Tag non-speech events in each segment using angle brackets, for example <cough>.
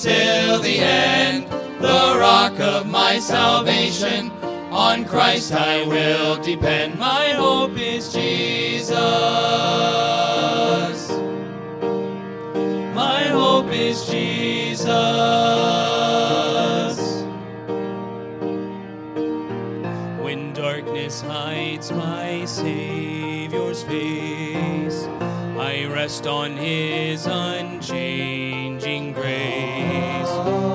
till the end, the rock of my salvation. On Christ I will depend. My hope is Jesus. My hope is Jesus. When darkness hides my Savior's face, I rest on His grace.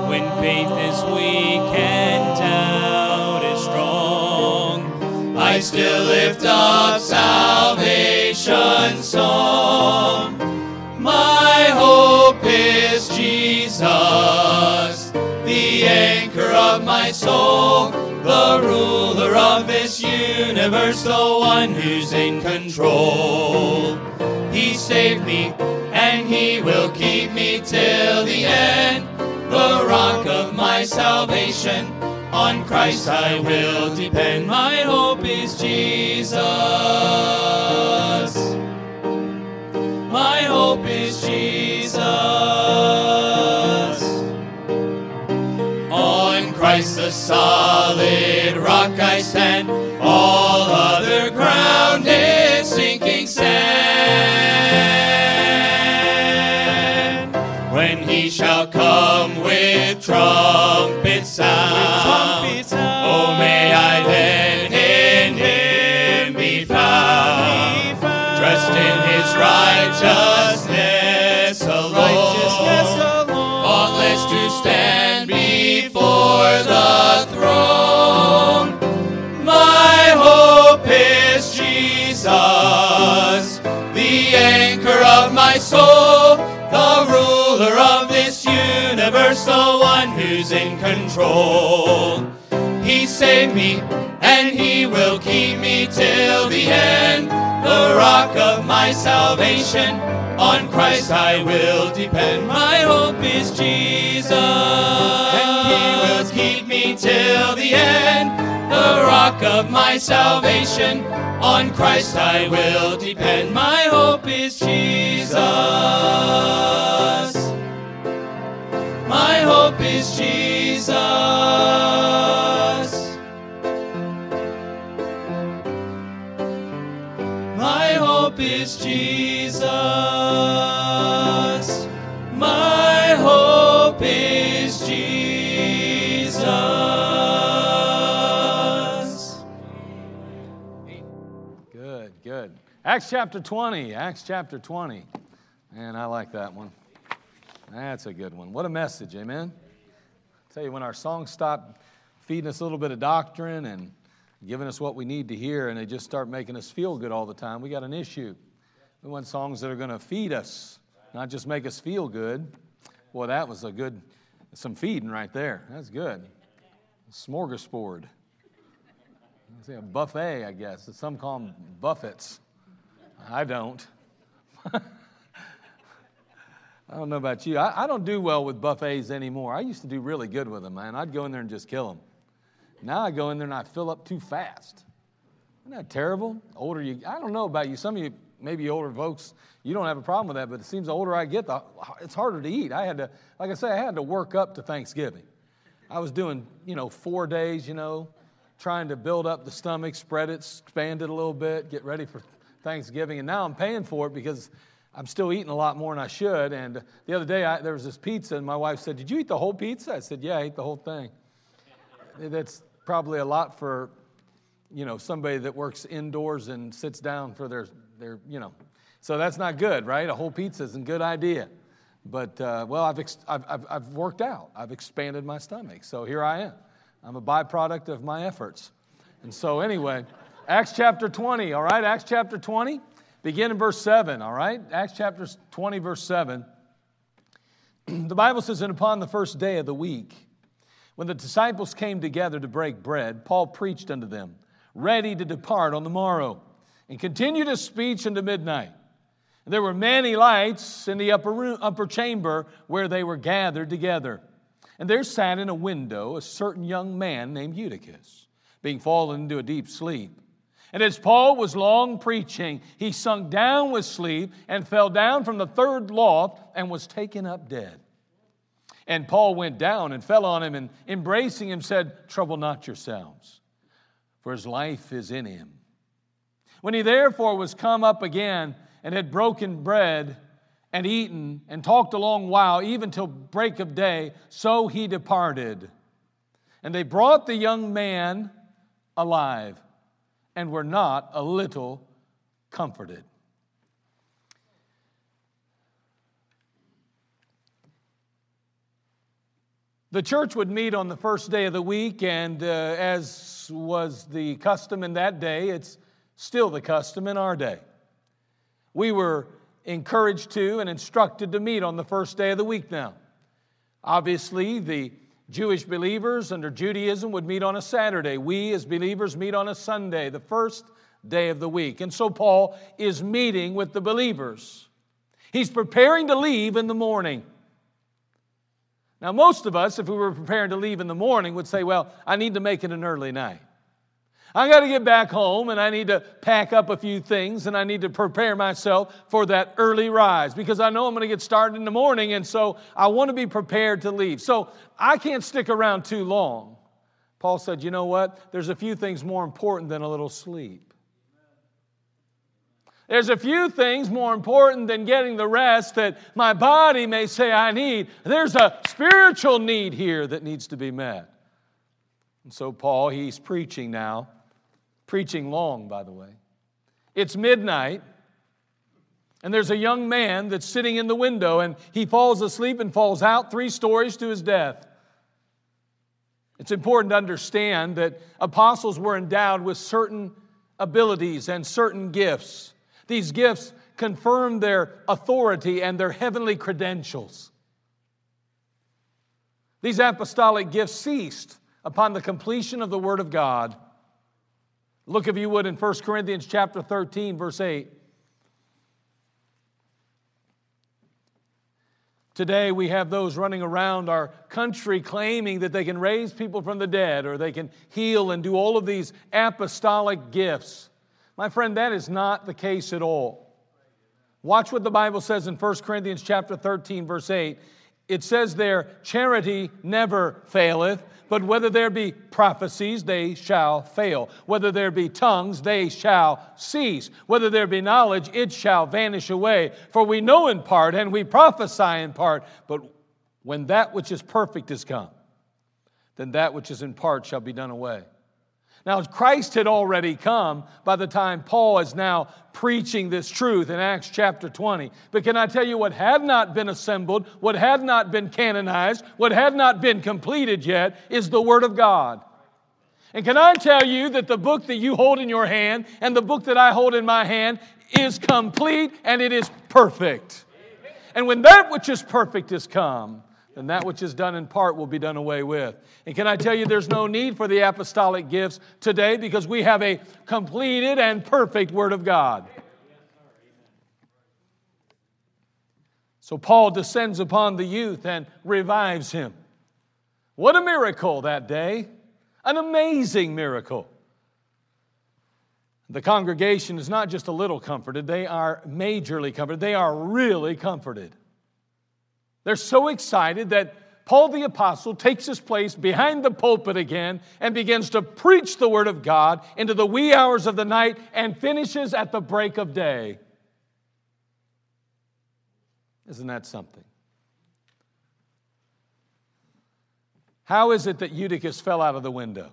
When faith is weak and doubt is strong, I still lift up salvation's song. My hope is Jesus, the anchor of my soul, the ruler of this universe, the one who's in control. He saved me and he will keep me till the end, the rock of my salvation. On Christ I will depend. My hope is Jesus. My hope is Jesus. On Christ the solid rock I stand. With trumpet sound, oh may I then in him be found, dressed in his righteousness alone, faultless to stand before the throne. My hope is Jesus, the anchor of my soul, the ruler of this universe, who's in control. He saved me and he will keep me till the end, the rock of my salvation. On Christ I will depend. My hope is Jesus, and he will keep me till the end, the rock of my salvation. On Christ I will depend. My hope is Jesus. My hope is Jesus. My hope is Jesus. My hope is Jesus. Good, good. Acts chapter 20. Acts chapter 20. Man, I like that one. That's a good one. What a message, amen? I tell you, when our songs stop feeding us a little bit of doctrine and giving us what we need to hear, and they just start making us feel good all the time, we got an issue. We want songs that are going to feed us, not just make us feel good. Boy, that was a good, some feeding right there. That's good. Smorgasbord. Say a buffet, I guess. Some call them buffets. I don't. <laughs> I don't know about you. I, I, don't do well with buffets anymore. I used to do really good with them, man. I'd go in there and just kill them. Now I go in there and I fill up too fast. Isn't that terrible? Older you, I don't know about you. Some of you, maybe older folks, you don't have a problem with that, but it seems the older I get, the, it's harder to eat. I had to, like I say, I had to work up to Thanksgiving. I was doing, you know, four days, you know, trying to build up the stomach, spread it, expand it a little bit, get ready for Thanksgiving. And now I'm paying for it because I'm still eating a lot more than I should. And the other day, I, there was this pizza, and my wife said, Did you eat the whole pizza? I said, Yeah, I ate the whole thing. That's probably a lot for, you know, somebody that works indoors and sits down for their, their you know. So that's not good, right? A whole pizza isn't a good idea. But, uh, well, I've, ex- I've, I've, I've worked out, I've expanded my stomach. So here I am. I'm a byproduct of my efforts. And so, anyway, Acts chapter 20, all right? Acts chapter 20. Begin in verse 7, all right? Acts chapter 20, verse 7. <clears throat> the Bible says, And upon the first day of the week, When the disciples came together to break bread, Paul preached unto them, ready to depart on the morrow, and continued his speech unto midnight. And there were many lights in the upper, room, upper chamber where they were gathered together. And there sat in a window a certain young man named Eutychus, being fallen into a deep sleep. And as Paul was long preaching, he sunk down with sleep and fell down from the third loft and was taken up dead. And Paul went down and fell on him and embracing him said, Trouble not yourselves, for his life is in him. When he therefore was come up again and had broken bread and eaten and talked a long while, even till break of day, so he departed. And they brought the young man alive and were not a little comforted. The church would meet on the first day of the week, and uh, as was the custom in that day, it's still the custom in our day. We were encouraged to and instructed to meet on the first day of the week now. Obviously, the Jewish believers under Judaism would meet on a Saturday. We, as believers, meet on a Sunday, the first day of the week. And so Paul is meeting with the believers. He's preparing to leave in the morning. Now, most of us, if we were preparing to leave in the morning, would say, Well, I need to make it an early night. I got to get back home and I need to pack up a few things and I need to prepare myself for that early rise because I know I'm going to get started in the morning and so I want to be prepared to leave. So I can't stick around too long. Paul said, You know what? There's a few things more important than a little sleep. There's a few things more important than getting the rest that my body may say I need. There's a spiritual need here that needs to be met. And so, Paul, he's preaching now, preaching long, by the way. It's midnight, and there's a young man that's sitting in the window, and he falls asleep and falls out three stories to his death. It's important to understand that apostles were endowed with certain abilities and certain gifts. These gifts confirm their authority and their heavenly credentials. These apostolic gifts ceased upon the completion of the Word of God. Look, if you would, in 1 Corinthians chapter 13, verse 8. Today, we have those running around our country claiming that they can raise people from the dead or they can heal and do all of these apostolic gifts. My friend, that is not the case at all. Watch what the Bible says in 1 Corinthians chapter 13 verse 8. It says there, charity never faileth, but whether there be prophecies, they shall fail. Whether there be tongues, they shall cease. Whether there be knowledge, it shall vanish away. For we know in part and we prophesy in part, but when that which is perfect is come, then that which is in part shall be done away. Now, Christ had already come by the time Paul is now preaching this truth in Acts chapter 20. But can I tell you what had not been assembled, what had not been canonized, what had not been completed yet is the Word of God. And can I tell you that the book that you hold in your hand and the book that I hold in my hand is complete and it is perfect. And when that which is perfect is come, then that which is done in part will be done away with. And can I tell you, there's no need for the apostolic gifts today because we have a completed and perfect Word of God. So Paul descends upon the youth and revives him. What a miracle that day! An amazing miracle. The congregation is not just a little comforted, they are majorly comforted. They are really comforted. They're so excited that Paul the Apostle takes his place behind the pulpit again and begins to preach the Word of God into the wee hours of the night and finishes at the break of day. Isn't that something? How is it that Eutychus fell out of the window?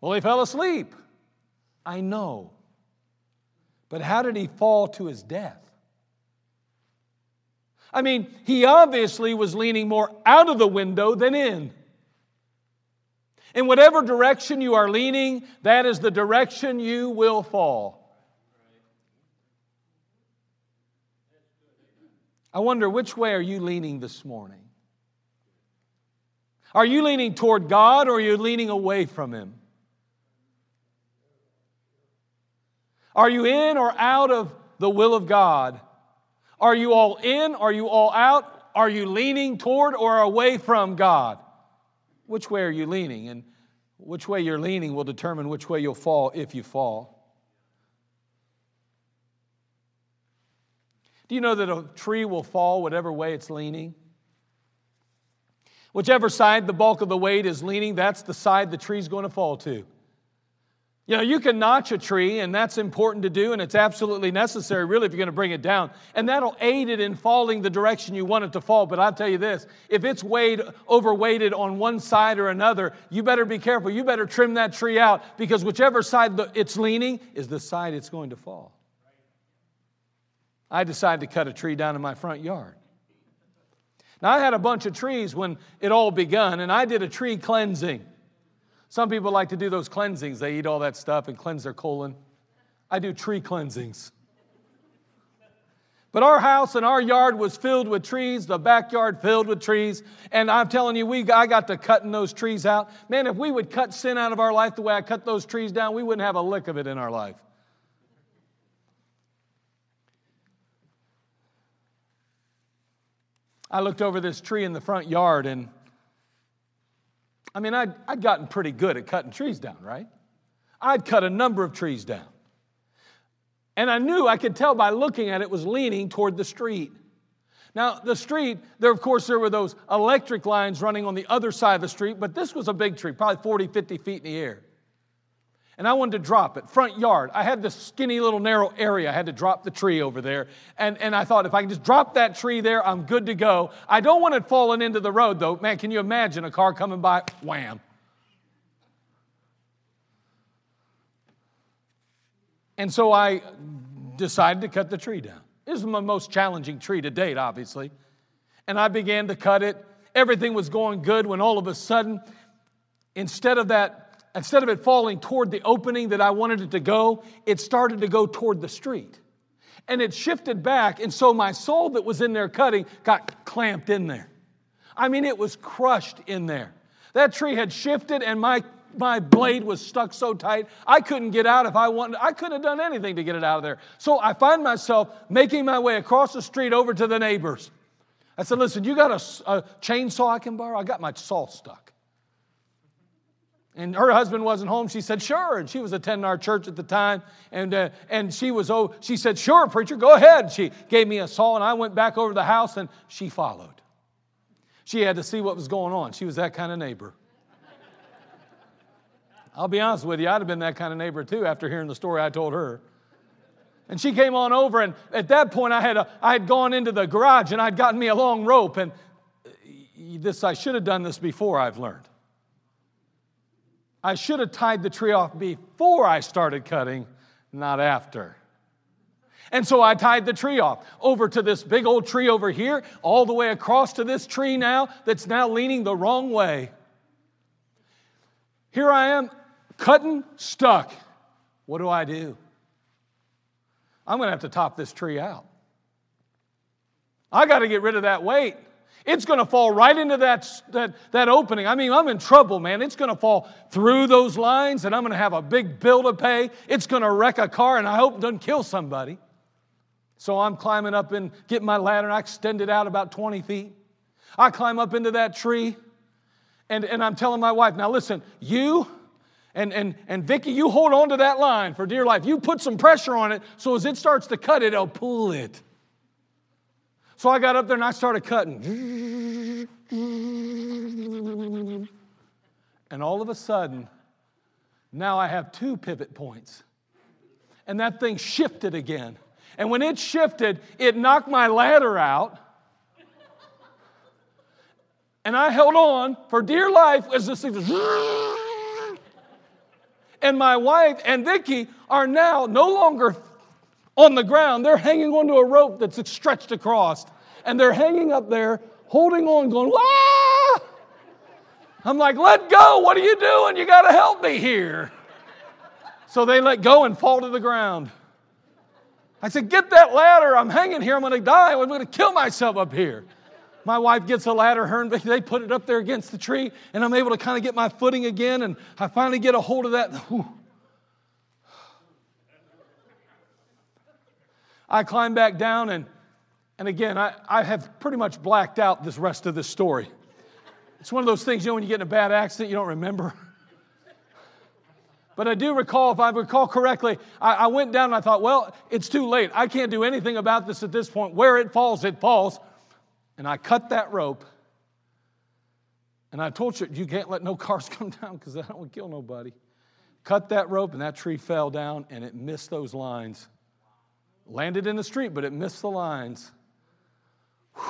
Well, he fell asleep. I know. But how did he fall to his death? I mean, he obviously was leaning more out of the window than in. In whatever direction you are leaning, that is the direction you will fall. I wonder which way are you leaning this morning? Are you leaning toward God or are you leaning away from Him? Are you in or out of the will of God? Are you all in? Are you all out? Are you leaning toward or away from God? Which way are you leaning? And which way you're leaning will determine which way you'll fall if you fall. Do you know that a tree will fall whatever way it's leaning? Whichever side the bulk of the weight is leaning, that's the side the tree's going to fall to. You know, you can notch a tree, and that's important to do, and it's absolutely necessary, really, if you're going to bring it down. And that'll aid it in falling the direction you want it to fall. But I'll tell you this if it's weighed, overweighted on one side or another, you better be careful. You better trim that tree out because whichever side it's leaning is the side it's going to fall. I decided to cut a tree down in my front yard. Now, I had a bunch of trees when it all begun, and I did a tree cleansing. Some people like to do those cleansings. They eat all that stuff and cleanse their colon. I do tree cleansings. But our house and our yard was filled with trees, the backyard filled with trees. And I'm telling you, we, I got to cutting those trees out. Man, if we would cut sin out of our life the way I cut those trees down, we wouldn't have a lick of it in our life. I looked over this tree in the front yard and I mean, I'd, I'd gotten pretty good at cutting trees down, right? I'd cut a number of trees down. And I knew, I could tell by looking at it, was leaning toward the street. Now, the street, there, of course, there were those electric lines running on the other side of the street, but this was a big tree, probably 40, 50 feet in the air and I wanted to drop it. Front yard. I had this skinny little narrow area. I had to drop the tree over there. And, and I thought if I can just drop that tree there, I'm good to go. I don't want it falling into the road though. Man, can you imagine a car coming by? Wham. And so I decided to cut the tree down. This is my most challenging tree to date, obviously. And I began to cut it. Everything was going good when all of a sudden, instead of that instead of it falling toward the opening that I wanted it to go, it started to go toward the street. And it shifted back, and so my soul that was in there cutting got clamped in there. I mean, it was crushed in there. That tree had shifted, and my, my blade was stuck so tight, I couldn't get out if I wanted. I couldn't have done anything to get it out of there. So I find myself making my way across the street over to the neighbors. I said, Listen, you got a, a chainsaw I can borrow? I got my saw stuck. And her husband wasn't home. She said, sure. And she was attending our church at the time. And, uh, and she was, oh, she said, sure, preacher, go ahead. She gave me a saw and I went back over to the house and she followed. She had to see what was going on. She was that kind of neighbor. I'll be honest with you, I'd have been that kind of neighbor too after hearing the story I told her. And she came on over, and at that point, I had, a, I had gone into the garage and I'd gotten me a long rope. And uh, this, I should have done this before, I've learned. I should have tied the tree off before I started cutting, not after. And so I tied the tree off over to this big old tree over here, all the way across to this tree now that's now leaning the wrong way. Here I am, cutting, stuck. What do I do? I'm going to have to top this tree out. I got to get rid of that weight. It's going to fall right into that, that, that opening. I mean, I'm in trouble, man. It's going to fall through those lines, and I'm going to have a big bill to pay. It's going to wreck a car, and I hope it doesn't kill somebody. So I'm climbing up and getting my ladder, and I extend it out about 20 feet. I climb up into that tree, and, and I'm telling my wife, now listen, you and, and, and Vicky, you hold on to that line for dear life. You put some pressure on it so as it starts to cut it, it'll pull it. So I got up there and I started cutting. And all of a sudden, now I have two pivot points. And that thing shifted again. And when it shifted, it knocked my ladder out. And I held on for dear life as this thing was. <laughs> And my wife and Vicky are now no longer on the ground. They're hanging onto a rope that's stretched across. And they're hanging up there, holding on, going, ah! I'm like, let go. What are you doing? You got to help me here. So they let go and fall to the ground. I said, Get that ladder. I'm hanging here. I'm going to die. I'm going to kill myself up here. my wife gets a ladder, her and they put it up there against the tree, and I'm able to kind of get my footing again, and I finally get a hold of that. Whew. I climb back down, and, and again, I, I have pretty much blacked out this rest of this story. It's one of those things, you know, when you get in a bad accident, you don't remember. But I do recall, if I recall correctly, I, I, went down and I thought, well, it's too late. I can't do anything about this at this point. Where it falls, it falls. And I cut that rope. And I told you, you can't let no cars <laughs> come down because that don't kill nobody. Cut that rope, and that tree fell down, and it missed those lines. Landed in the street, but it missed the lines. Whew.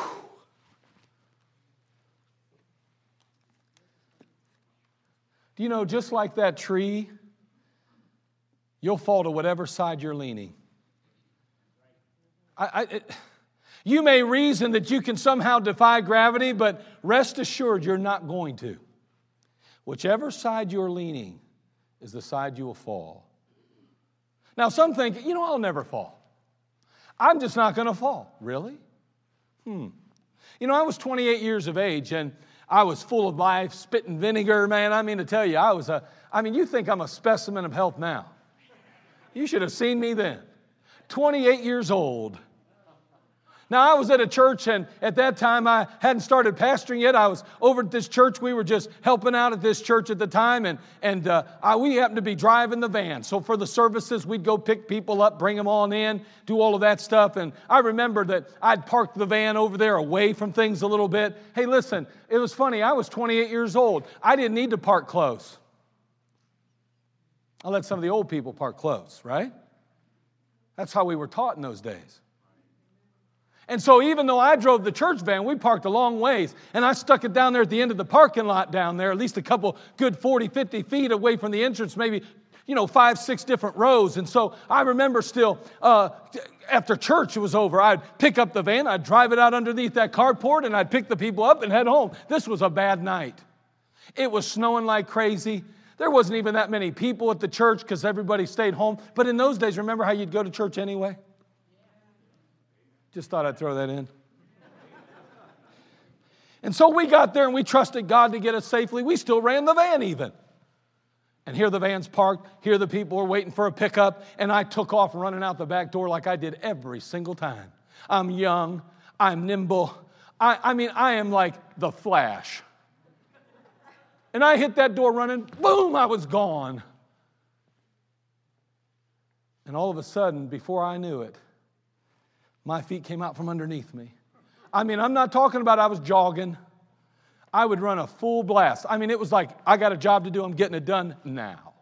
Do you know, just like that tree, you'll fall to whatever side you're leaning. I, I, it, you may reason that you can somehow defy gravity, but rest assured you're not going to. Whichever side you're leaning is the side you will fall. Now, some think, you know, I'll never fall. I'm just not going to fall. Really? Hmm. You know, I was 28 years of age and I was full of life, spitting vinegar, man. I mean, to tell you, I was a, I mean, you think I'm a specimen of health now. You should have seen me then. 28 years old. Now, I was at a church, and at that time, I hadn't started pastoring yet. I was over at this church. We were just helping out at this church at the time, and, and uh, I, we happened to be driving the van. So, for the services, we'd go pick people up, bring them on in, do all of that stuff. And I remember that I'd parked the van over there away from things a little bit. Hey, listen, it was funny. I was 28 years old. I didn't need to park close. I let some of the old people park close, right? That's how we were taught in those days. And so, even though I drove the church van, we parked a long ways, and I stuck it down there at the end of the parking lot down there, at least a couple good 40, 50 feet away from the entrance, maybe, you know, five, six different rows. And so, I remember still, uh, after church was over, I'd pick up the van, I'd drive it out underneath that carport, and I'd pick the people up and head home. This was a bad night. It was snowing like crazy. There wasn't even that many people at the church because everybody stayed home. But in those days, remember how you'd go to church anyway? Just thought I'd throw that in. And so we got there and we trusted God to get us safely. We still ran the van even. And here the van's parked, here the people were waiting for a pickup, and I took off running out the back door like I did every single time. I'm young, I'm nimble. I, I mean, I am like the flash. And I hit that door running, boom, I was gone. And all of a sudden, before I knew it, my feet came out from underneath me. I mean, I'm not talking about I was jogging. I would run a full blast. I mean, it was like, I got a job to do, I'm getting it done now.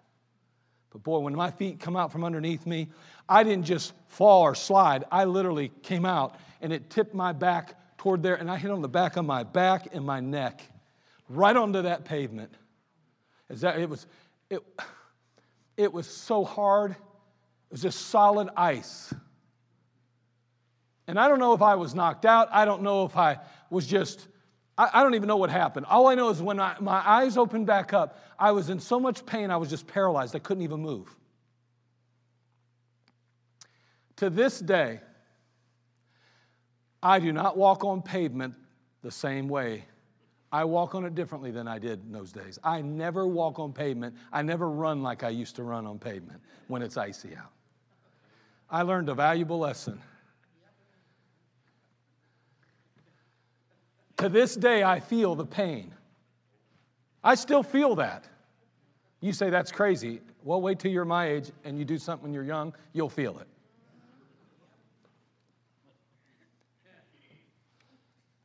But boy, when my feet come out from underneath me, I didn't just fall or slide. I literally came out and it tipped my back toward there, and I hit on the back of my back and my neck, right onto that pavement. Is that it was it, it was so hard. It was just solid ice. And I don't know if I was knocked out. I don't know if I was just, I, I don't even know what happened. All I know is when I, my eyes opened back up, I was in so much pain, I was just paralyzed. I couldn't even move. To this day, I do not walk on pavement the same way. I walk on it differently than I did in those days. I never walk on pavement. I never run like I used to run on pavement when it's icy out. I learned a valuable lesson. To this day, I feel the pain. I still feel that. You say that's crazy. Well, wait till you're my age and you do something when you're young, you'll feel it.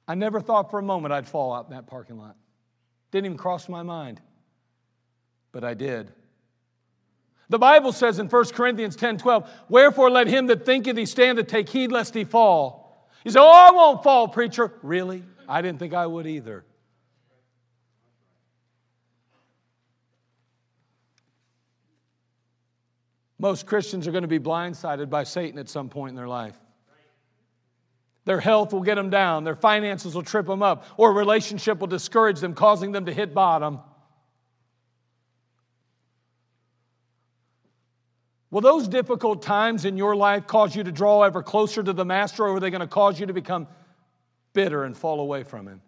I never thought for a moment I'd fall out in that parking lot. Didn't even cross my mind. But I did. The Bible says in 1 Corinthians 10 12, Wherefore let him that thinketh he standeth take heed lest he fall. You say, Oh, I won't fall, preacher. Really? I didn't think I would either. Most Christians are going to be blindsided by Satan at some point in their life. Their health will get them down, their finances will trip them up, or a relationship will discourage them, causing them to hit bottom. Will those difficult times in your life cause you to draw ever closer to the Master, or are they going to cause you to become bitter and fall away from Him.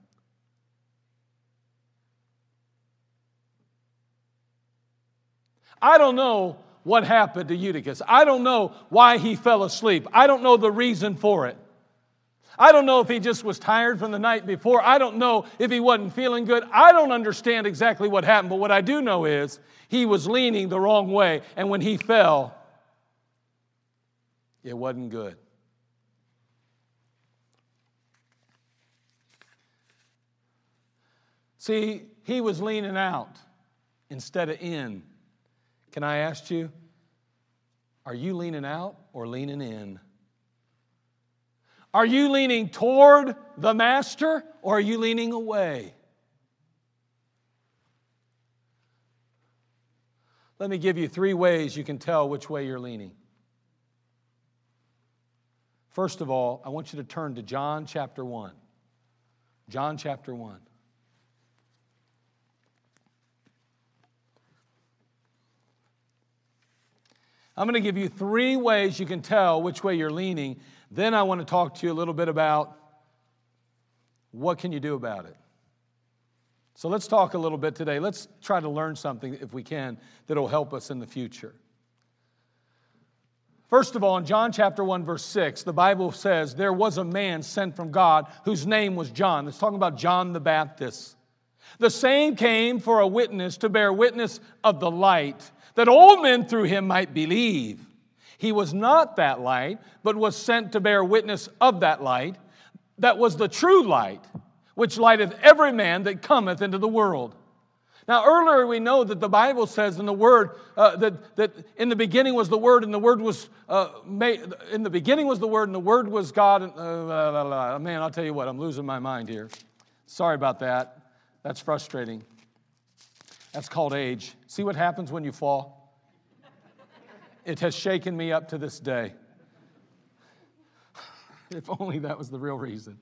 I don't know what happened to Eutychus. I don't know why he fell asleep. I don't know the reason for it. I don't know if he just was tired from the night before. I don't know if he wasn't feeling good. I don't understand exactly what happened, but what I do know is he was leaning the wrong way, and when he fell, it wasn't good. See, he was leaning out instead of in. Can I ask you, are you leaning out or leaning in? Are you leaning toward the master or are you leaning away? Let me give you three ways you can tell which way you're leaning. First of all, I want you to turn to John chapter 1. John chapter 1. I'm going to give you three ways you can tell which way you're leaning. Then I want to talk to you a little bit about what can you do about it. So let's talk a little bit today. Let's try to learn something, if we can, that will help us in the future. First of all, in John chapter 1, verse 6, the Bible says, There was a man sent from God whose name was John. It's talking about John the Baptist. The same came for a witness to bear witness of the light that all men through him might believe. He was not that light, but was sent to bear witness of that light. That was the true light, which lighteth every man that cometh into the world. Now, earlier we know that the Bible says in the Word uh, that, that in the beginning was the Word, and the Word was uh, made, in the beginning was the Word, and the Word was God. And, uh. Man, I'll tell you what, I'm losing my mind here. Sorry about that. That's frustrating. That's called age. See what happens when you fall? It has shaken me up to this day. <laughs> If only that was the real reason.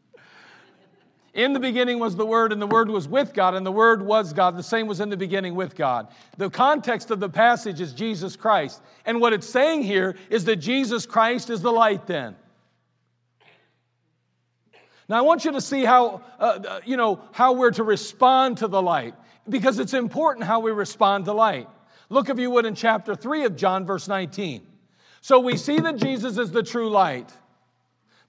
In the beginning was the Word, and the Word was with God, and the Word was God. The same was in the beginning with God. The context of the passage is Jesus Christ. And what it's saying here is that Jesus Christ is the light, then. Now, I want you to see how, uh, uh you know, how we're to respond to the light because it's important how we respond to light. Look, if you would, in chapter 3 of John, verse 19. So we see that Jesus is the true light.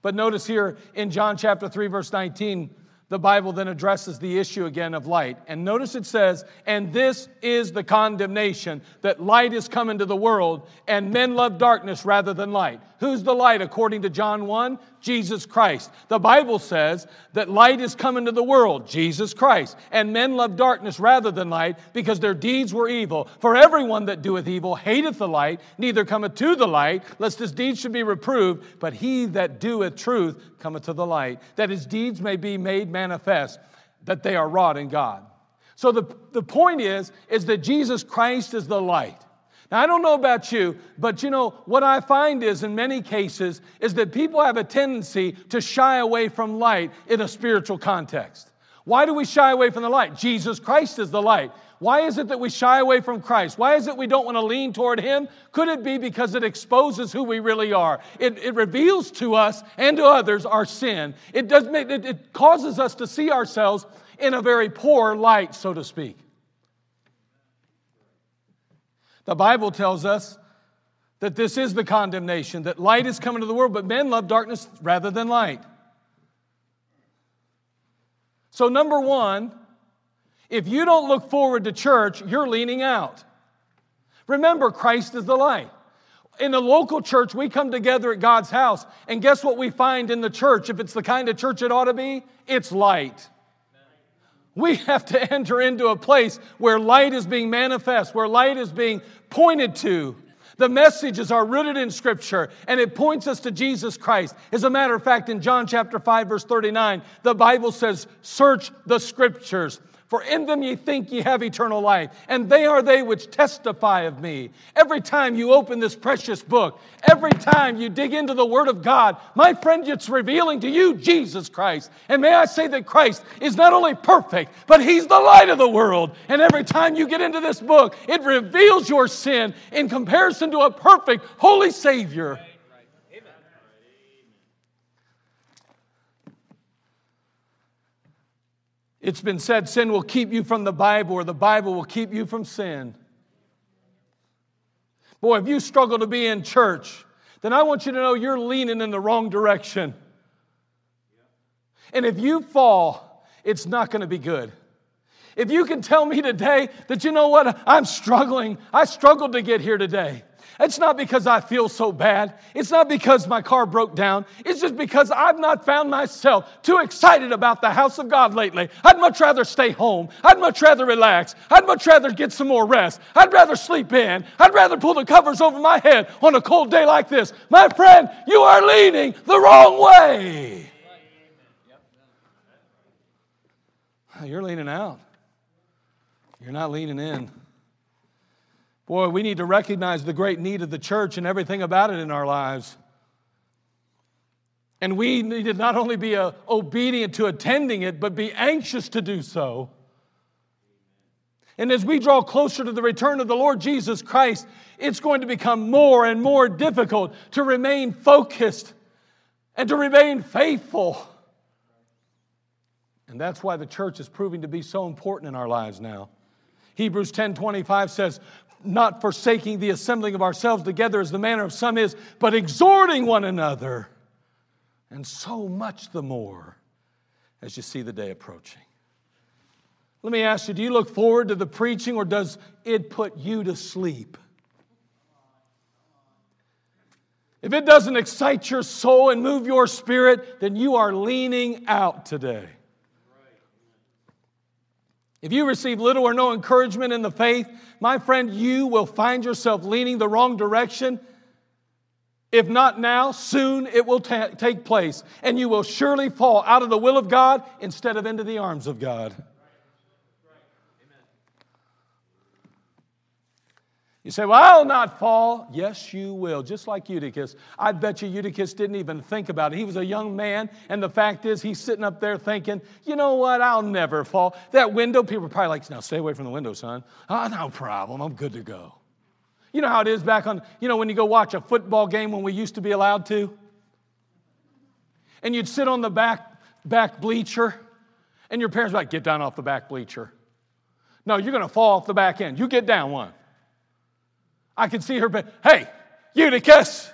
But notice here in John chapter 3, verse 19, the Bible then addresses the issue again of light. And notice it says, And this is the condemnation that light is come into the world, and men love darkness rather than light. Who's the light according to John 1? Jesus Christ. The Bible says that light is come into the world, Jesus Christ. And men love darkness rather than light because their deeds were evil. For everyone that doeth evil hateth the light, neither cometh to the light, lest his deeds should be reproved. But he that doeth truth cometh to the light, that his deeds may be made manifest, that they are wrought in God. So the, the point is, is that Jesus Christ is the light. Now, I don't know about you, but you know, what I find is in many cases is that people have a tendency to shy away from light in a spiritual context. Why do we shy away from the light? Jesus Christ is the light. Why is it that we shy away from Christ? Why is it we don't want to lean toward Him? Could it be because it exposes who we really are? It, it reveals to us and to others our sin. It, does, it, it causes us to see ourselves in a very poor light, so to speak. The Bible tells us that this is the condemnation, that light is coming to the world, but men love darkness rather than light. So, number one, if you don't look forward to church, you're leaning out. Remember, Christ is the light. In the local church, we come together at God's house, and guess what we find in the church? If it's the kind of church it ought to be, it's light. We have to enter into a place where light is being manifest, where light is being pointed to. The messages are rooted in Scripture and it points us to Jesus Christ. As a matter of fact, in John chapter 5, verse 39, the Bible says, Search the Scriptures for in them ye think ye have eternal life, and they are they which testify of me. Every time you open this precious book, every time you dig into the Word of God, my friend, it's revealing to you Jesus Christ. And may I say that Christ is not only perfect, but He's the light of the world. And every time you get into this book, it reveals your sin in comparison to a perfect, holy Savior. It's been said sin will keep you from the Bible, or the Bible will keep you from sin. Boy, if you struggle to be in church, then I want you to know you're leaning in the wrong direction. And if you fall, it's not going to be good. If you can tell me today that you know what, I'm struggling, I struggled to get here today. It's not because I feel so bad. It's not because my car broke down. It's just because I've not found myself too excited about the house of God lately. I'd much rather stay home. I'd much rather relax. I'd much rather get some more rest. I'd rather sleep in. I'd rather pull the covers over my head on a cold day like this. My friend, you are leaning the wrong way. You're leaning out. You're not leaning in. Boy, we need to recognize the great need of the church and everything about it in our lives. And we need to not only be uh, obedient to attending it, but be anxious to do so. And as we draw closer to the return of the Lord Jesus Christ, it's going to become more and more difficult to remain focused and to remain faithful. And that's why the church is proving to be so important in our lives now. Hebrews 10:25 says, not forsaking the assembling of ourselves together as the manner of some is, but exhorting one another, and so much the more as you see the day approaching. Let me ask you do you look forward to the preaching or does it put you to sleep? If it doesn't excite your soul and move your spirit, then you are leaning out today. If you receive little or no encouragement in the faith, my friend, you will find yourself leaning the wrong direction. If not now, soon it will ta- take place, and you will surely fall out of the will of God instead of into the arms of God. You say, Well, I'll not fall. Yes, you will, just like Eutychus. I bet you Eutychus didn't even think about it. He was a young man, and the fact is, he's sitting up there thinking, You know what? I'll never fall. That window, people are probably like, Now stay away from the window, son. Oh, no problem. I'm good to go. You know how it is back on, you know, when you go watch a football game when we used to be allowed to? And you'd sit on the back, back bleacher, and your parents would like, Get down off the back bleacher. No, you're going to fall off the back end. You get down one. I could see her, but hey, Eutychus,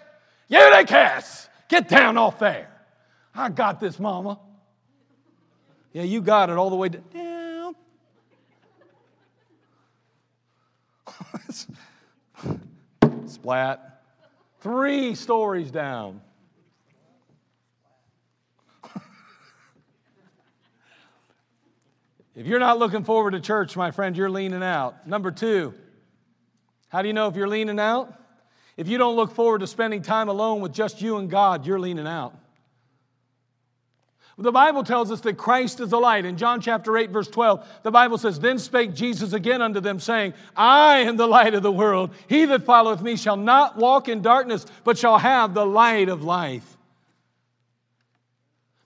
Eutychus, get down off there. I got this, mama. Yeah, you got it all the way down. <laughs> Splat. Three stories down. <laughs> if you're not looking forward to church, my friend, you're leaning out. Number two, how do you know if you're leaning out? If you don't look forward to spending time alone with just you and God, you're leaning out. The Bible tells us that Christ is the light. In John chapter 8, verse 12, the Bible says, Then spake Jesus again unto them, saying, I am the light of the world. He that followeth me shall not walk in darkness, but shall have the light of life.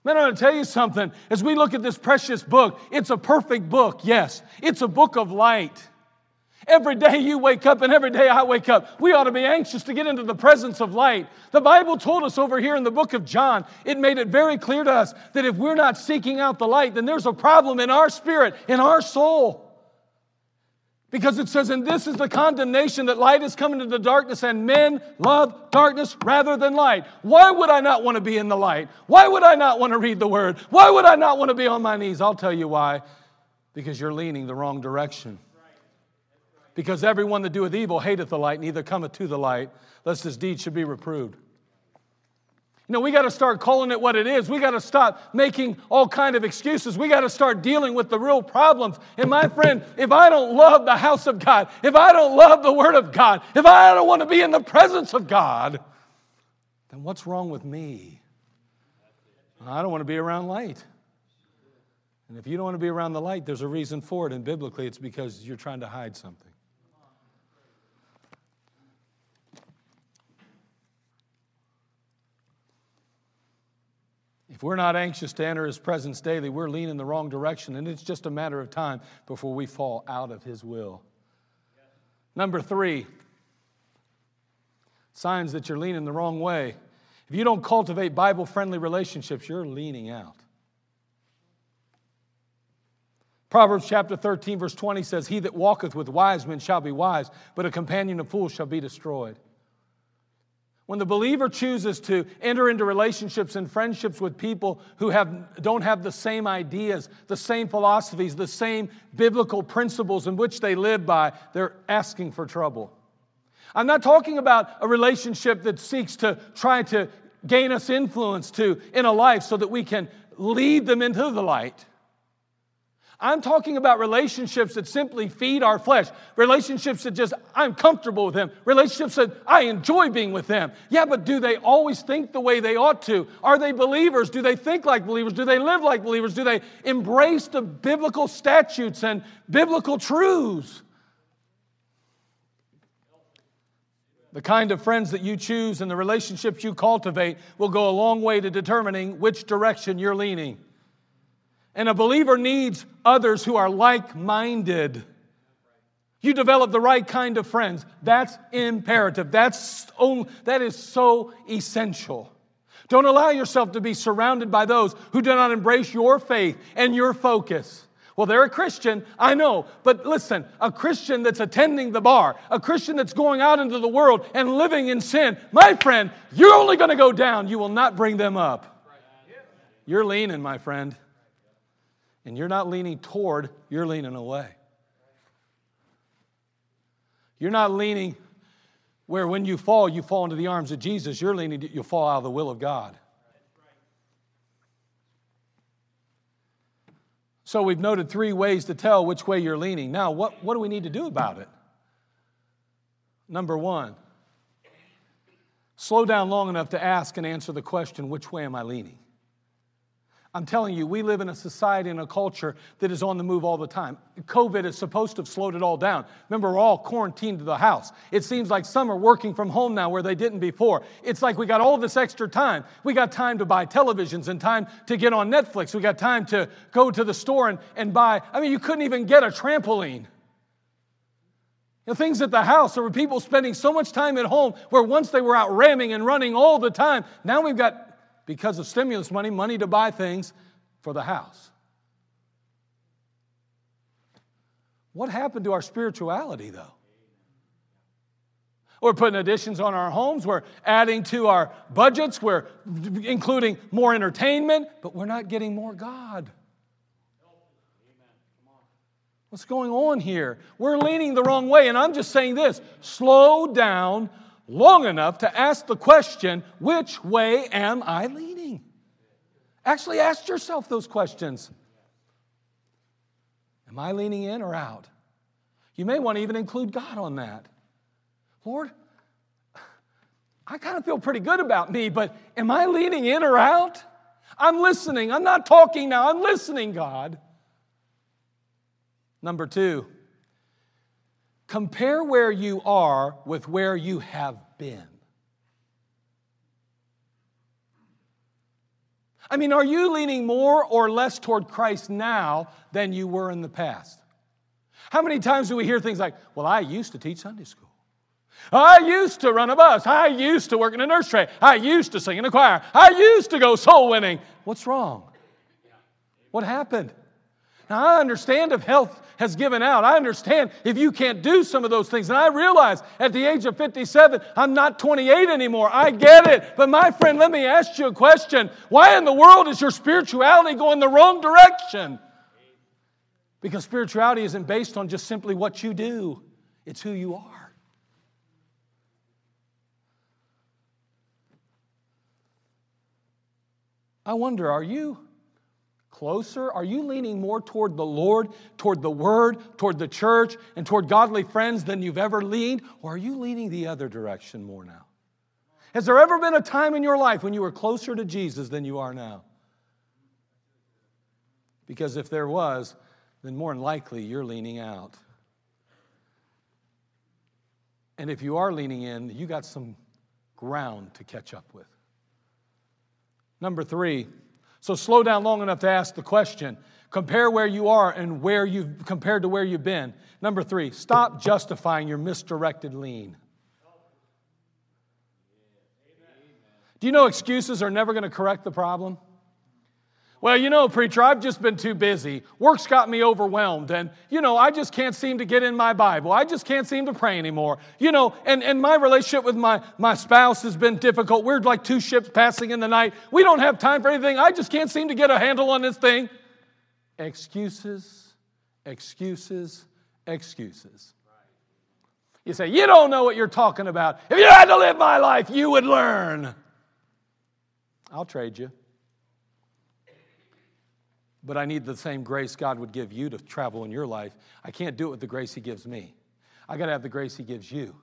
Man, I want to tell you something. As we look at this precious book, it's a perfect book, yes. It's a book of light. Every day you wake up and every day I wake up, we ought to be anxious to get into the presence of light. The Bible told us over here in the book of John, it made it very clear to us that if we're not seeking out the light, then there's a problem in our spirit, in our soul. Because it says, and this is the condemnation that light is coming into the darkness, and men love darkness rather than light. Why would I not want to be in the light? Why would I not want to read the word? Why would I not want to be on my knees? I'll tell you why. Because you're leaning the wrong direction. Because everyone that doeth evil hateth the light, neither cometh to the light, lest his deed should be reproved. You know, we got to start calling it what it is. We got to stop making all kind of excuses. We got to start dealing with the real problems. And my friend, if I don't love the house of God, if I don't love the word of God, if I don't want to be in the presence of God, then what's wrong with me? I don't want to be around light. And if you don't want to be around the light, there's a reason for it. And biblically, it's because you're trying to hide something. If we're not anxious to enter his presence daily, we're leaning the wrong direction, and it's just a matter of time before we fall out of his will. Number three, signs that you're leaning the wrong way. If you don't cultivate Bible friendly relationships, you're leaning out. Proverbs chapter 13, verse 20 says, He that walketh with wise men shall be wise, but a companion of fools shall be destroyed. When the believer chooses to enter into relationships and friendships with people who have, don't have the same ideas, the same philosophies, the same biblical principles in which they live by, they're asking for trouble. I'm not talking about a relationship that seeks to try to gain us influence to in a life so that we can lead them into the light. I'm talking about relationships that simply feed our flesh, relationships that just, I'm comfortable with them, relationships that I enjoy being with them. Yeah, but do they always think the way they ought to? Are they believers? Do they think like believers? Do they live like believers? Do they embrace the biblical statutes and biblical truths? The kind of friends that you choose and the relationships you cultivate will go a long way to determining which direction you're leaning. And a believer needs others who are like minded. You develop the right kind of friends. That's imperative. That's only, that is so essential. Don't allow yourself to be surrounded by those who do not embrace your faith and your focus. Well, they're a Christian, I know, but listen, a Christian that's attending the bar, a Christian that's going out into the world and living in sin, my friend, you're only going to go down. You will not bring them up. You're leaning, my friend. And you're not leaning toward, you're leaning away. You're not leaning where when you fall, you fall into the arms of Jesus. You're leaning, you'll fall out of the will of God. So we've noted three ways to tell which way you're leaning. Now, what, what do we need to do about it? Number one, slow down long enough to ask and answer the question which way am I leaning? I'm telling you, we live in a society and a culture that is on the move all the time. COVID is supposed to have slowed it all down. Remember, we're all quarantined to the house. It seems like some are working from home now where they didn't before. It's like we got all this extra time. We got time to buy televisions and time to get on Netflix. We got time to go to the store and, and buy. I mean, you couldn't even get a trampoline. The things at the house, there were people spending so much time at home where once they were out ramming and running all the time. Now we've got because of stimulus money, money to buy things for the house. What happened to our spirituality, though? We're putting additions on our homes. We're adding to our budgets. We're including more entertainment, but we're not getting more God. What's going on here? We're leaning the wrong way. And I'm just saying this slow down long enough to ask the question, which way am I leaning? Actually, ask yourself those questions. Am I leaning in or out? You may want to even include God on that. Lord, I kind of feel pretty good about me, but am I leaning in or out? I'm listening. I'm not talking now. I'm listening, God. Number two, Compare where you are with where you have been. I mean, are you leaning more or less toward Christ now than you were in the past? How many times do we hear things like, Well, I used to teach Sunday school. I used to run a bus. I used to work in a nursery. I used to sing in a choir. I used to go soul winning. What's wrong? What happened? Now, I understand if health has given out. I understand if you can't do some of those things. And I realize at the age of 57, I'm not 28 anymore. I get it. But my friend, let me ask you a question. Why in the world is your spirituality going the wrong direction? Because spirituality isn't based on just simply what you do, it's who you are. I wonder, are you closer? Are you leaning more toward the Lord, toward the Word, toward the church, and toward godly friends than you've ever leaned? Or are you leaning the other direction more now? Has there ever been a time in your life when you were closer to Jesus than you are now? Because if there was, then more than likely you're leaning out. And if you are leaning in, you got some ground to catch up with. Number three, so slow down long enough to ask the question. Compare where you are and where you've compared to where you've been. Number three, stop justifying your misdirected lean. Do you know excuses are never going to correct the problem? Well, you know, preacher, I've just been too busy. Work's got me overwhelmed. And, you know, I just can't seem to get in my Bible. I just can't seem to pray anymore. You know, and, and my relationship with my, my spouse has been difficult. We're like two ships passing in the night. We don't have time for anything. I just can't seem to get a handle on this thing. Excuses, excuses, excuses. You say, You don't know what you're talking about. If you had to live my life, you would learn. I'll trade you but I need the same grace God would give you to travel in your life. I can't do it with the grace He gives me. I got to have the grace He gives you.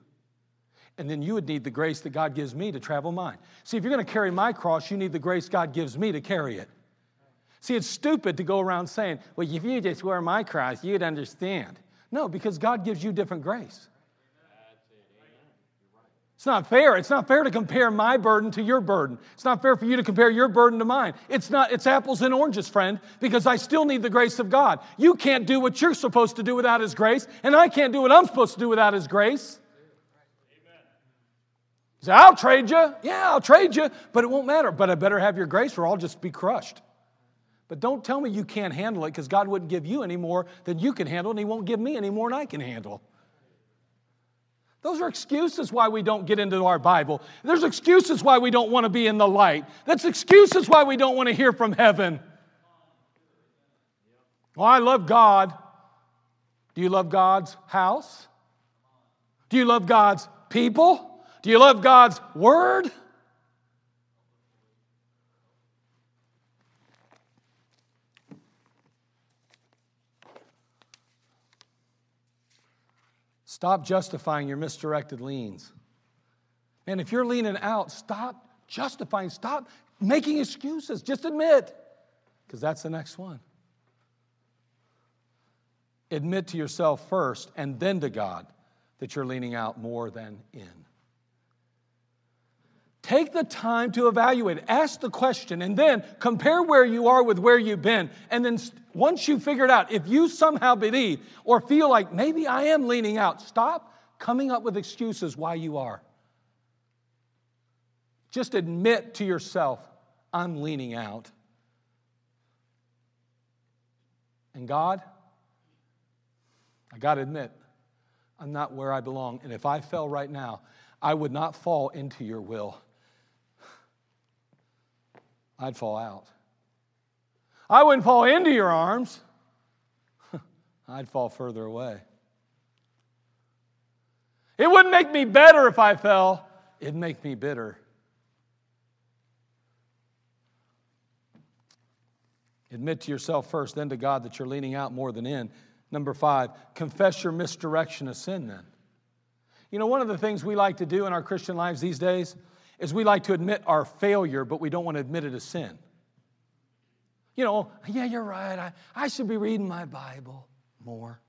And then you would need the grace that God gives me to travel mine. See, if you're going to carry my cross, you need the grace God gives me to carry it. See, it's stupid to go around saying, well, if you just wear my cross, you'd understand. No, because God gives you different grace. It's not fair. It's not fair to compare my burden to your burden. It's not fair for you to compare your burden to mine. It's not it's apples and oranges, friend, because I still need the grace of God. You can't do what you're supposed to do without his grace, and I can't do what I'm supposed to do without his grace. You say, I'll trade you. Yeah, I'll trade you, but it won't matter. But I better have your grace or I'll just be crushed. But don't tell me you can't handle it because God wouldn't give you any more than you can handle, and He won't give me any more than I can handle. Those are excuses why we don't get into our Bible. There's excuses why we don't want to be in the light. That's excuses why we don't want to hear from heaven. Well, I love God. Do you love God's house? Do you love God's people? Do you love God's word? Stop justifying your misdirected leans. And if you're leaning out, stop justifying, stop making excuses. Just admit, because that's the next one. Admit to yourself first and then to God that you're leaning out more than in. Take the time to evaluate. Ask the question and then compare where you are with where you've been. And then once you figure it out, if you somehow believe or feel like maybe I am leaning out, stop coming up with excuses why you are. Just admit to yourself, I'm leaning out. And God, I got to admit, I'm not where I belong. And if I fell right now, I would not fall into your will. I'd fall out. I wouldn't fall into your arms, <laughs> I'd fall further away. It wouldn't make me better if I fell, it'd make me bitter. Admit to yourself first, then to God that you're leaning out more than in. Number five, confess your misdirection of sin then. You know, one of the things we like to do in our Christian lives these days is we like to admit our failure, but we don't want to admit it as sin. You know, yeah, you're right. I, I should be reading my Bible more.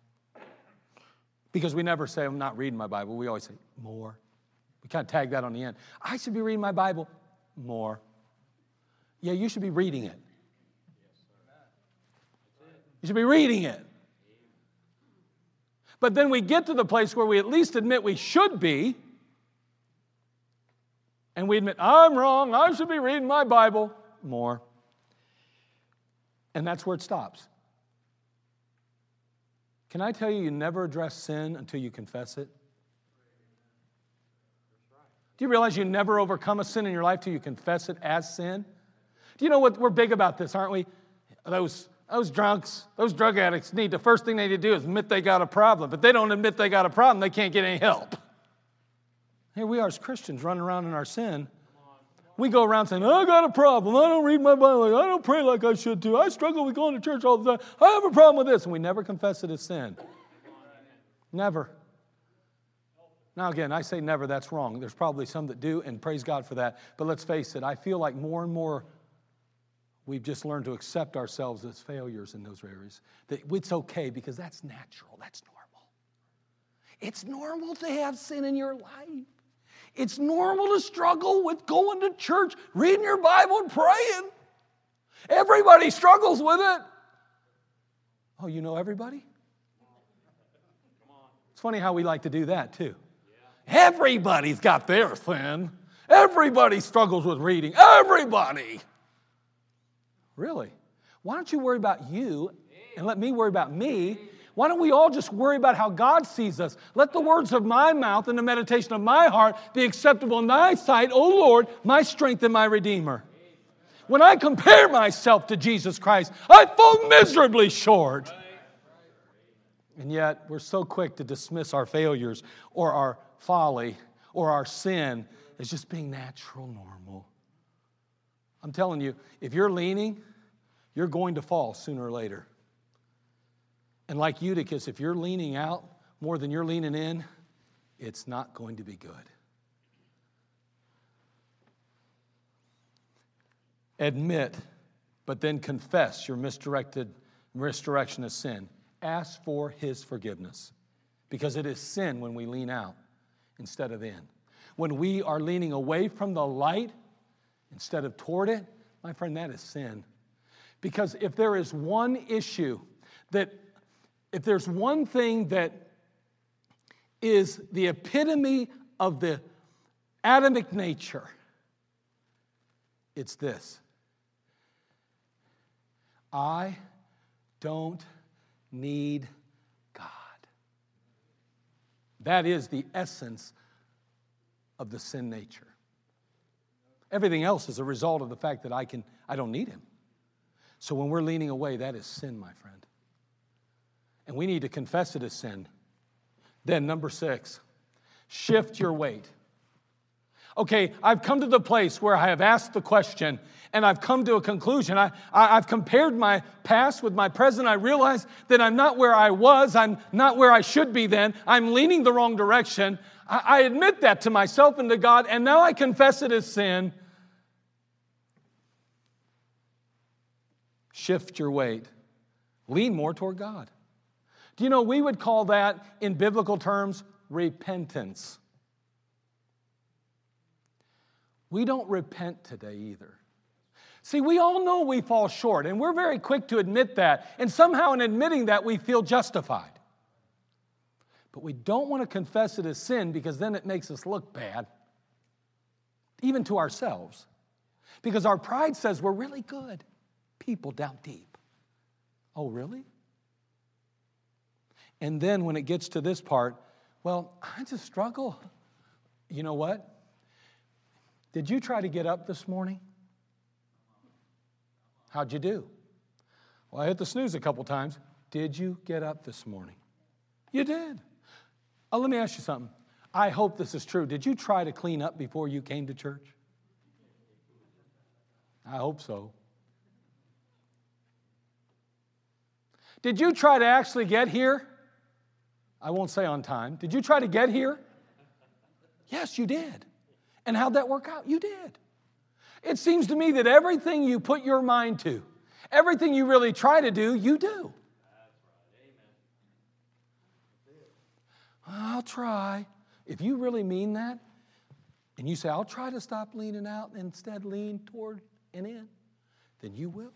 Because we never say, I'm not reading my Bible. We always say, more. We kind of tag that on the end. I should be reading my Bible more. Yeah, you should be reading it. You should be reading it. But then we get to the place where we at least admit we should be, and we admit, I'm wrong, I should be reading my Bible more. And that's where it stops. Can I tell you, you never address sin until you confess it? Do you realize you never overcome a sin in your life till you confess it as sin? Do you know what? We're big about this, aren't we? Those, those drunks, those drug addicts need the first thing they need to do is admit they got a problem. If they don't admit they got a problem, they can't get any help. Here we are as Christians running around in our sin. We go around saying, I got a problem. I don't read my Bible. I don't pray like I should do. I struggle with going to church all the time. I have a problem with this. And we never confess it as sin. Never. Now, again, I say never, that's wrong. There's probably some that do, and praise God for that. But let's face it, I feel like more and more we've just learned to accept ourselves as failures in those areas. That it's okay because that's natural, that's normal. It's normal to have sin in your life. It's normal to struggle with going to church, reading your Bible, and praying. Everybody struggles with it. Oh, you know everybody? It's funny how we like to do that too. Everybody's got their sin. Everybody struggles with reading. Everybody. Really? Why don't you worry about you and let me worry about me? Why don't we all just worry about how God sees us? Let the words of my mouth and the meditation of my heart be acceptable in thy sight, O Lord, my strength and my redeemer. When I compare myself to Jesus Christ, I fall miserably short. And yet, we're so quick to dismiss our failures or our folly or our sin as just being natural, normal. I'm telling you, if you're leaning, you're going to fall sooner or later. And like Eutychus, if you're leaning out more than you're leaning in, it's not going to be good. Admit, but then confess your misdirected misdirection of sin. Ask for his forgiveness because it is sin when we lean out instead of in. When we are leaning away from the light instead of toward it, my friend, that is sin. Because if there is one issue that if there's one thing that is the epitome of the Adamic nature, it's this I don't need God. That is the essence of the sin nature. Everything else is a result of the fact that I can I don't need him. So when we're leaning away, that is sin, my friend and we need to confess it as sin. Then, number six, shift your weight. Okay, I've come to the place where I have asked the question and I've come to a conclusion. I, I, have compared my past with my present. I realize that I'm not where I was. I'm not where I should be then. I'm leaning the wrong direction. I, I admit that to myself and to God, and now I confess it as sin. Shift your weight, lean more toward God. Do you know, we would call that in biblical terms repentance. We don't repent today either. See, we all know we fall short, and we're very quick to admit that. And somehow, in admitting that, we feel justified. But we don't want to confess it as sin because then it makes us look bad, even to ourselves. Because our pride says we're really good people down deep. Oh, really? And then when it gets to this part, well, I just struggle. You know what? Did you try to get up this morning? How'd you do? Well, I hit the snooze a couple times. Did you get up this morning? You did. Oh, let me ask you something. I hope this is true. Did you try to clean up before you came to church? I hope so. Did you try to actually get here? I won't say on time. Did you try to get here? Yes, you did. And how'd that work out? You did. It seems to me that everything you put your mind to, everything you really try to do, you do. I'll try. If you really mean that, and you say, I'll try to stop leaning out and instead lean toward and in, then you will.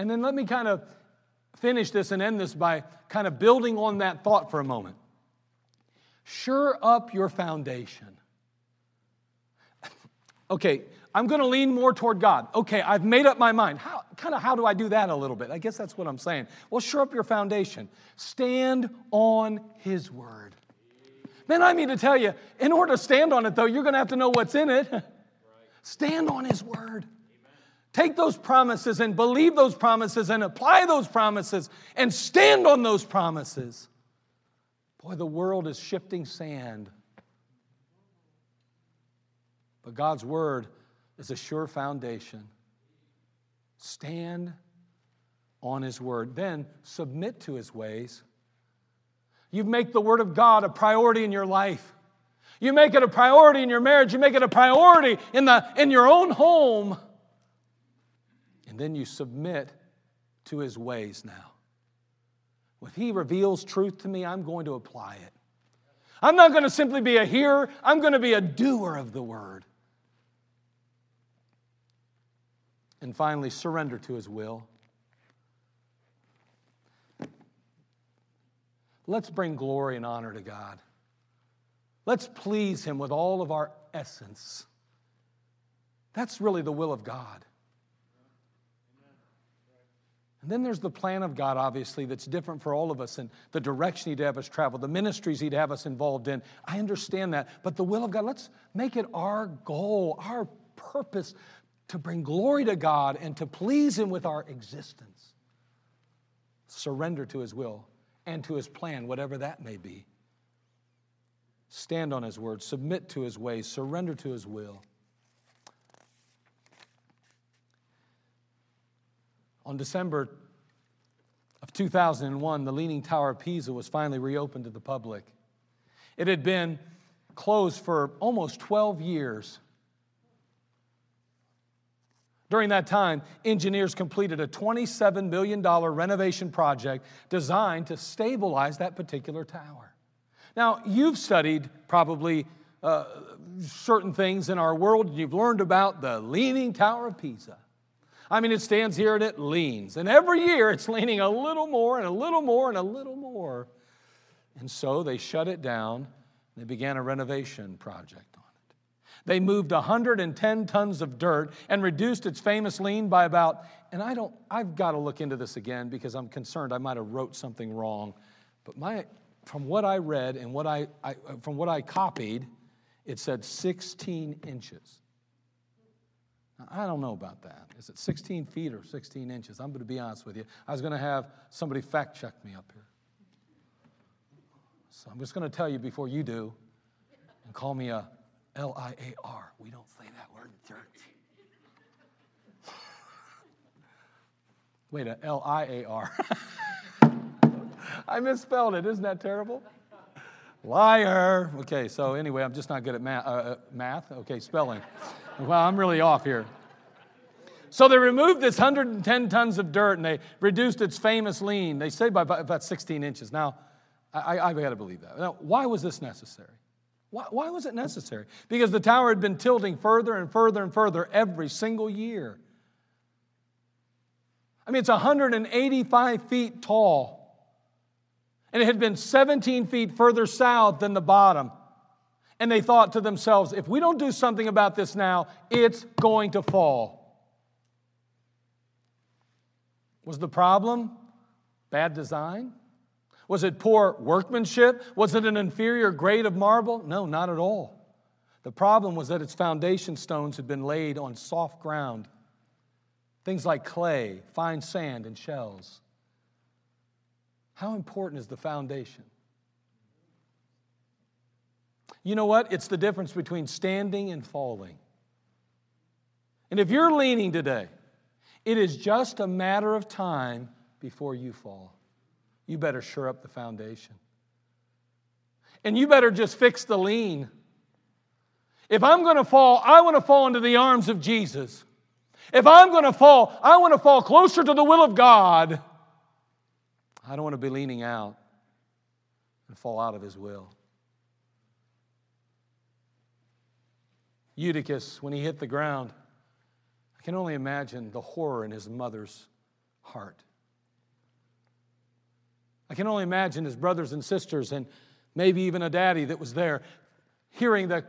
And then let me kind of finish this and end this by kind of building on that thought for a moment. Sure up your foundation. <laughs> okay, I'm going to lean more toward God. Okay, I've made up my mind. How, kind of how do I do that a little bit? I guess that's what I'm saying. Well, sure up your foundation. Stand on His Word. Man, I mean to tell you, in order to stand on it, though, you're going to have to know what's in it. <laughs> Stand on His Word. Take those promises and believe those promises and apply those promises and stand on those promises. Boy, the world is shifting sand. But God's word is a sure foundation. Stand on his word, then submit to his ways. You make the word of God a priority in your life. You make it a priority in your marriage. You make it a priority in, the, in your own home. And then you submit to his ways now. If he reveals truth to me, I'm going to apply it. I'm not going to simply be a hearer, I'm going to be a doer of the word. And finally, surrender to his will. Let's bring glory and honor to God. Let's please him with all of our essence That's really the will of God. And then there's the plan of God, obviously, that's different for all of us and the direction He'd have us travel, the ministries He'd have us involved in. I understand that. But the will of God, let's make it our goal, our purpose to bring glory to God and to please Him with our existence. Surrender to His will and to His plan, whatever that may be. Stand on His word, submit to His ways, surrender to His will. On December of 2001, the Leaning Tower of Pisa was finally reopened to the public. It had been closed for almost 12 years. During that time, engineers completed a $27 million renovation project designed to stabilize that particular tower. Now, you've studied probably uh, certain things in our world, and you've learned about the Leaning Tower of Pisa. I mean, it stands here and it leans. And every year it's leaning a little more and a little more and a little more. And so they shut it down. They began a renovation project on it. They moved 110 tons of dirt and reduced its famous lean by about, and I don't, I've got to look into this again because I'm concerned I might have wrote something wrong. But my, from what I read and what I, I from what I copied, it said 16 inches. I don't know about that. Is it 16 feet or 16 inches? I'm going to be honest with you. I was going to have somebody fact check me up here. So I'm just going to tell you before you do and call me a L I A R. We don't say that word in church. Wait, a L I A R. <laughs> I misspelled it. Isn't that terrible? Liar. Okay, so anyway, I'm just not good at math. Uh, uh math. Okay, spelling. Well, I'm really off here. So they removed this 110 tons of dirt and they reduced its famous lean. They say by about 16 inches. Now, I, I, got to believe that. Now, why was this necessary? Why, why was it necessary? Because the tower had been tilting further and further and further every single year. I mean, it's 185 feet tall. And it had been 17 feet further south than the bottom. And they thought to themselves, if we don't do something about this now, it's going to fall. Was the problem bad design? Was it poor workmanship? Was it an inferior grade of marble? No, not at all. The problem was that its foundation stones had been laid on soft ground, things like clay, fine sand, and shells. How important is the foundation? You know what? It's the difference between standing and falling. And if you're leaning today, it is just a matter of time before you fall. You better shore up the foundation. And you better just fix the lean. If I'm going to fall, I want to fall into the arms of Jesus. If I'm going to fall, I want to fall closer to the will of God. I don't want to be leaning out and fall out of His will. Eutychus, when he hit the ground, I can only imagine the horror in his mother's heart. I can only imagine his brothers and sisters, and maybe even a daddy that was there, hearing the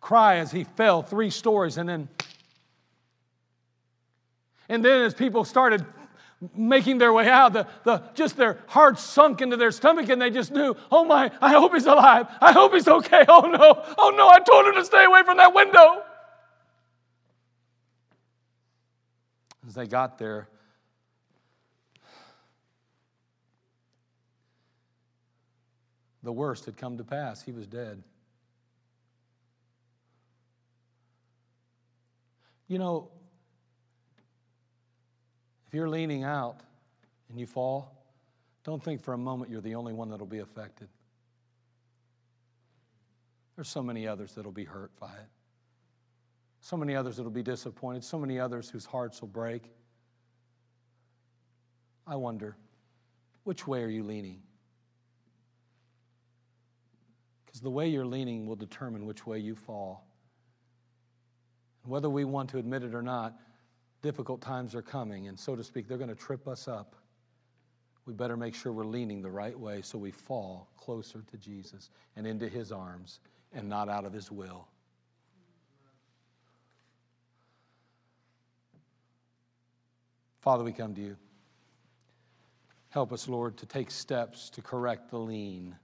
cry as he fell three stories, and then, and then as people started making their way out, the, the, just their hearts sunk into their stomach, and they just knew, oh my, I hope he's alive. I hope he's okay. Oh no, oh no, I told him to stay away from that window. As they got there, the worst had come to pass. He was dead. You know, if you're leaning out and you fall, don't think for a moment you're the only one that'll be affected. There's so many others that'll be hurt by it. So many others that'll be disappointed, so many others whose hearts will break. I wonder, which way are you leaning? Because the way you're leaning will determine which way you fall. And whether we want to admit it or not, difficult times are coming, and so to speak, they're going to trip us up. We better make sure we're leaning the right way so we fall closer to Jesus and into his arms and not out of his will. Father, we come to you. Help us, Lord, to take steps to correct the lean.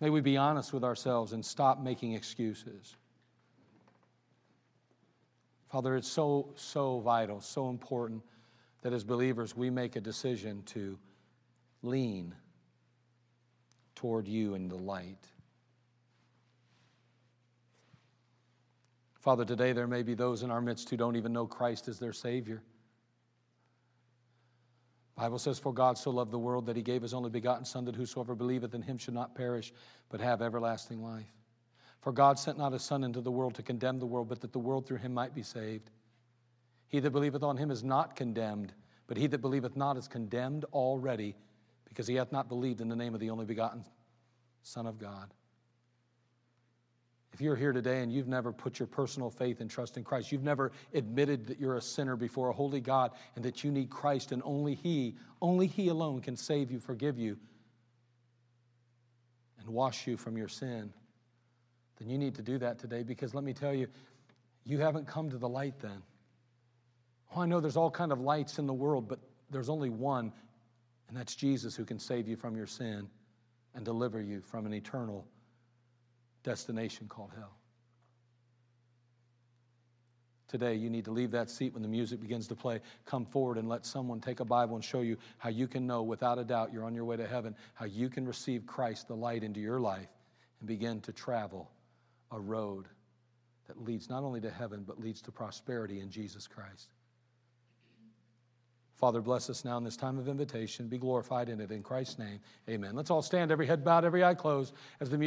May we be honest with ourselves and stop making excuses. Father, it's so, so vital, so important that as believers we make a decision to lean toward you in the light. Father, today there may be those in our midst who don't even know Christ as their Savior. Bible says, For God so loved the world that he gave his only begotten Son, that whosoever believeth in him should not perish, but have everlasting life. For God sent not his Son into the world to condemn the world, but that the world through him might be saved. He that believeth on him is not condemned, but he that believeth not is condemned already, because he hath not believed in the name of the only begotten Son of God. If you're here today and you've never put your personal faith and trust in Christ, you've never admitted that you're a sinner before a holy God and that you need Christ and only He, only He alone can save you, forgive you, and wash you from your sin, then you need to do that today because let me tell you, you haven't come to the light then. Oh, I know there's all kind of lights in the world, but there's only one, and that's Jesus who can save you from your sin and deliver you from an eternal destination called hell. Today, you need to leave that seat when the music begins to play. Come forward and let someone take a Bible and show you how you can know without a doubt you're on your way to heaven, how you can receive Christ, the light, into your life and begin to travel a road that leads not only to heaven, but leads to prosperity in Jesus Christ. Father, bless us now in this time of invitation. Be glorified in it. In Christ's name, amen. Let's all stand, every head bowed, every eye closed, as the music.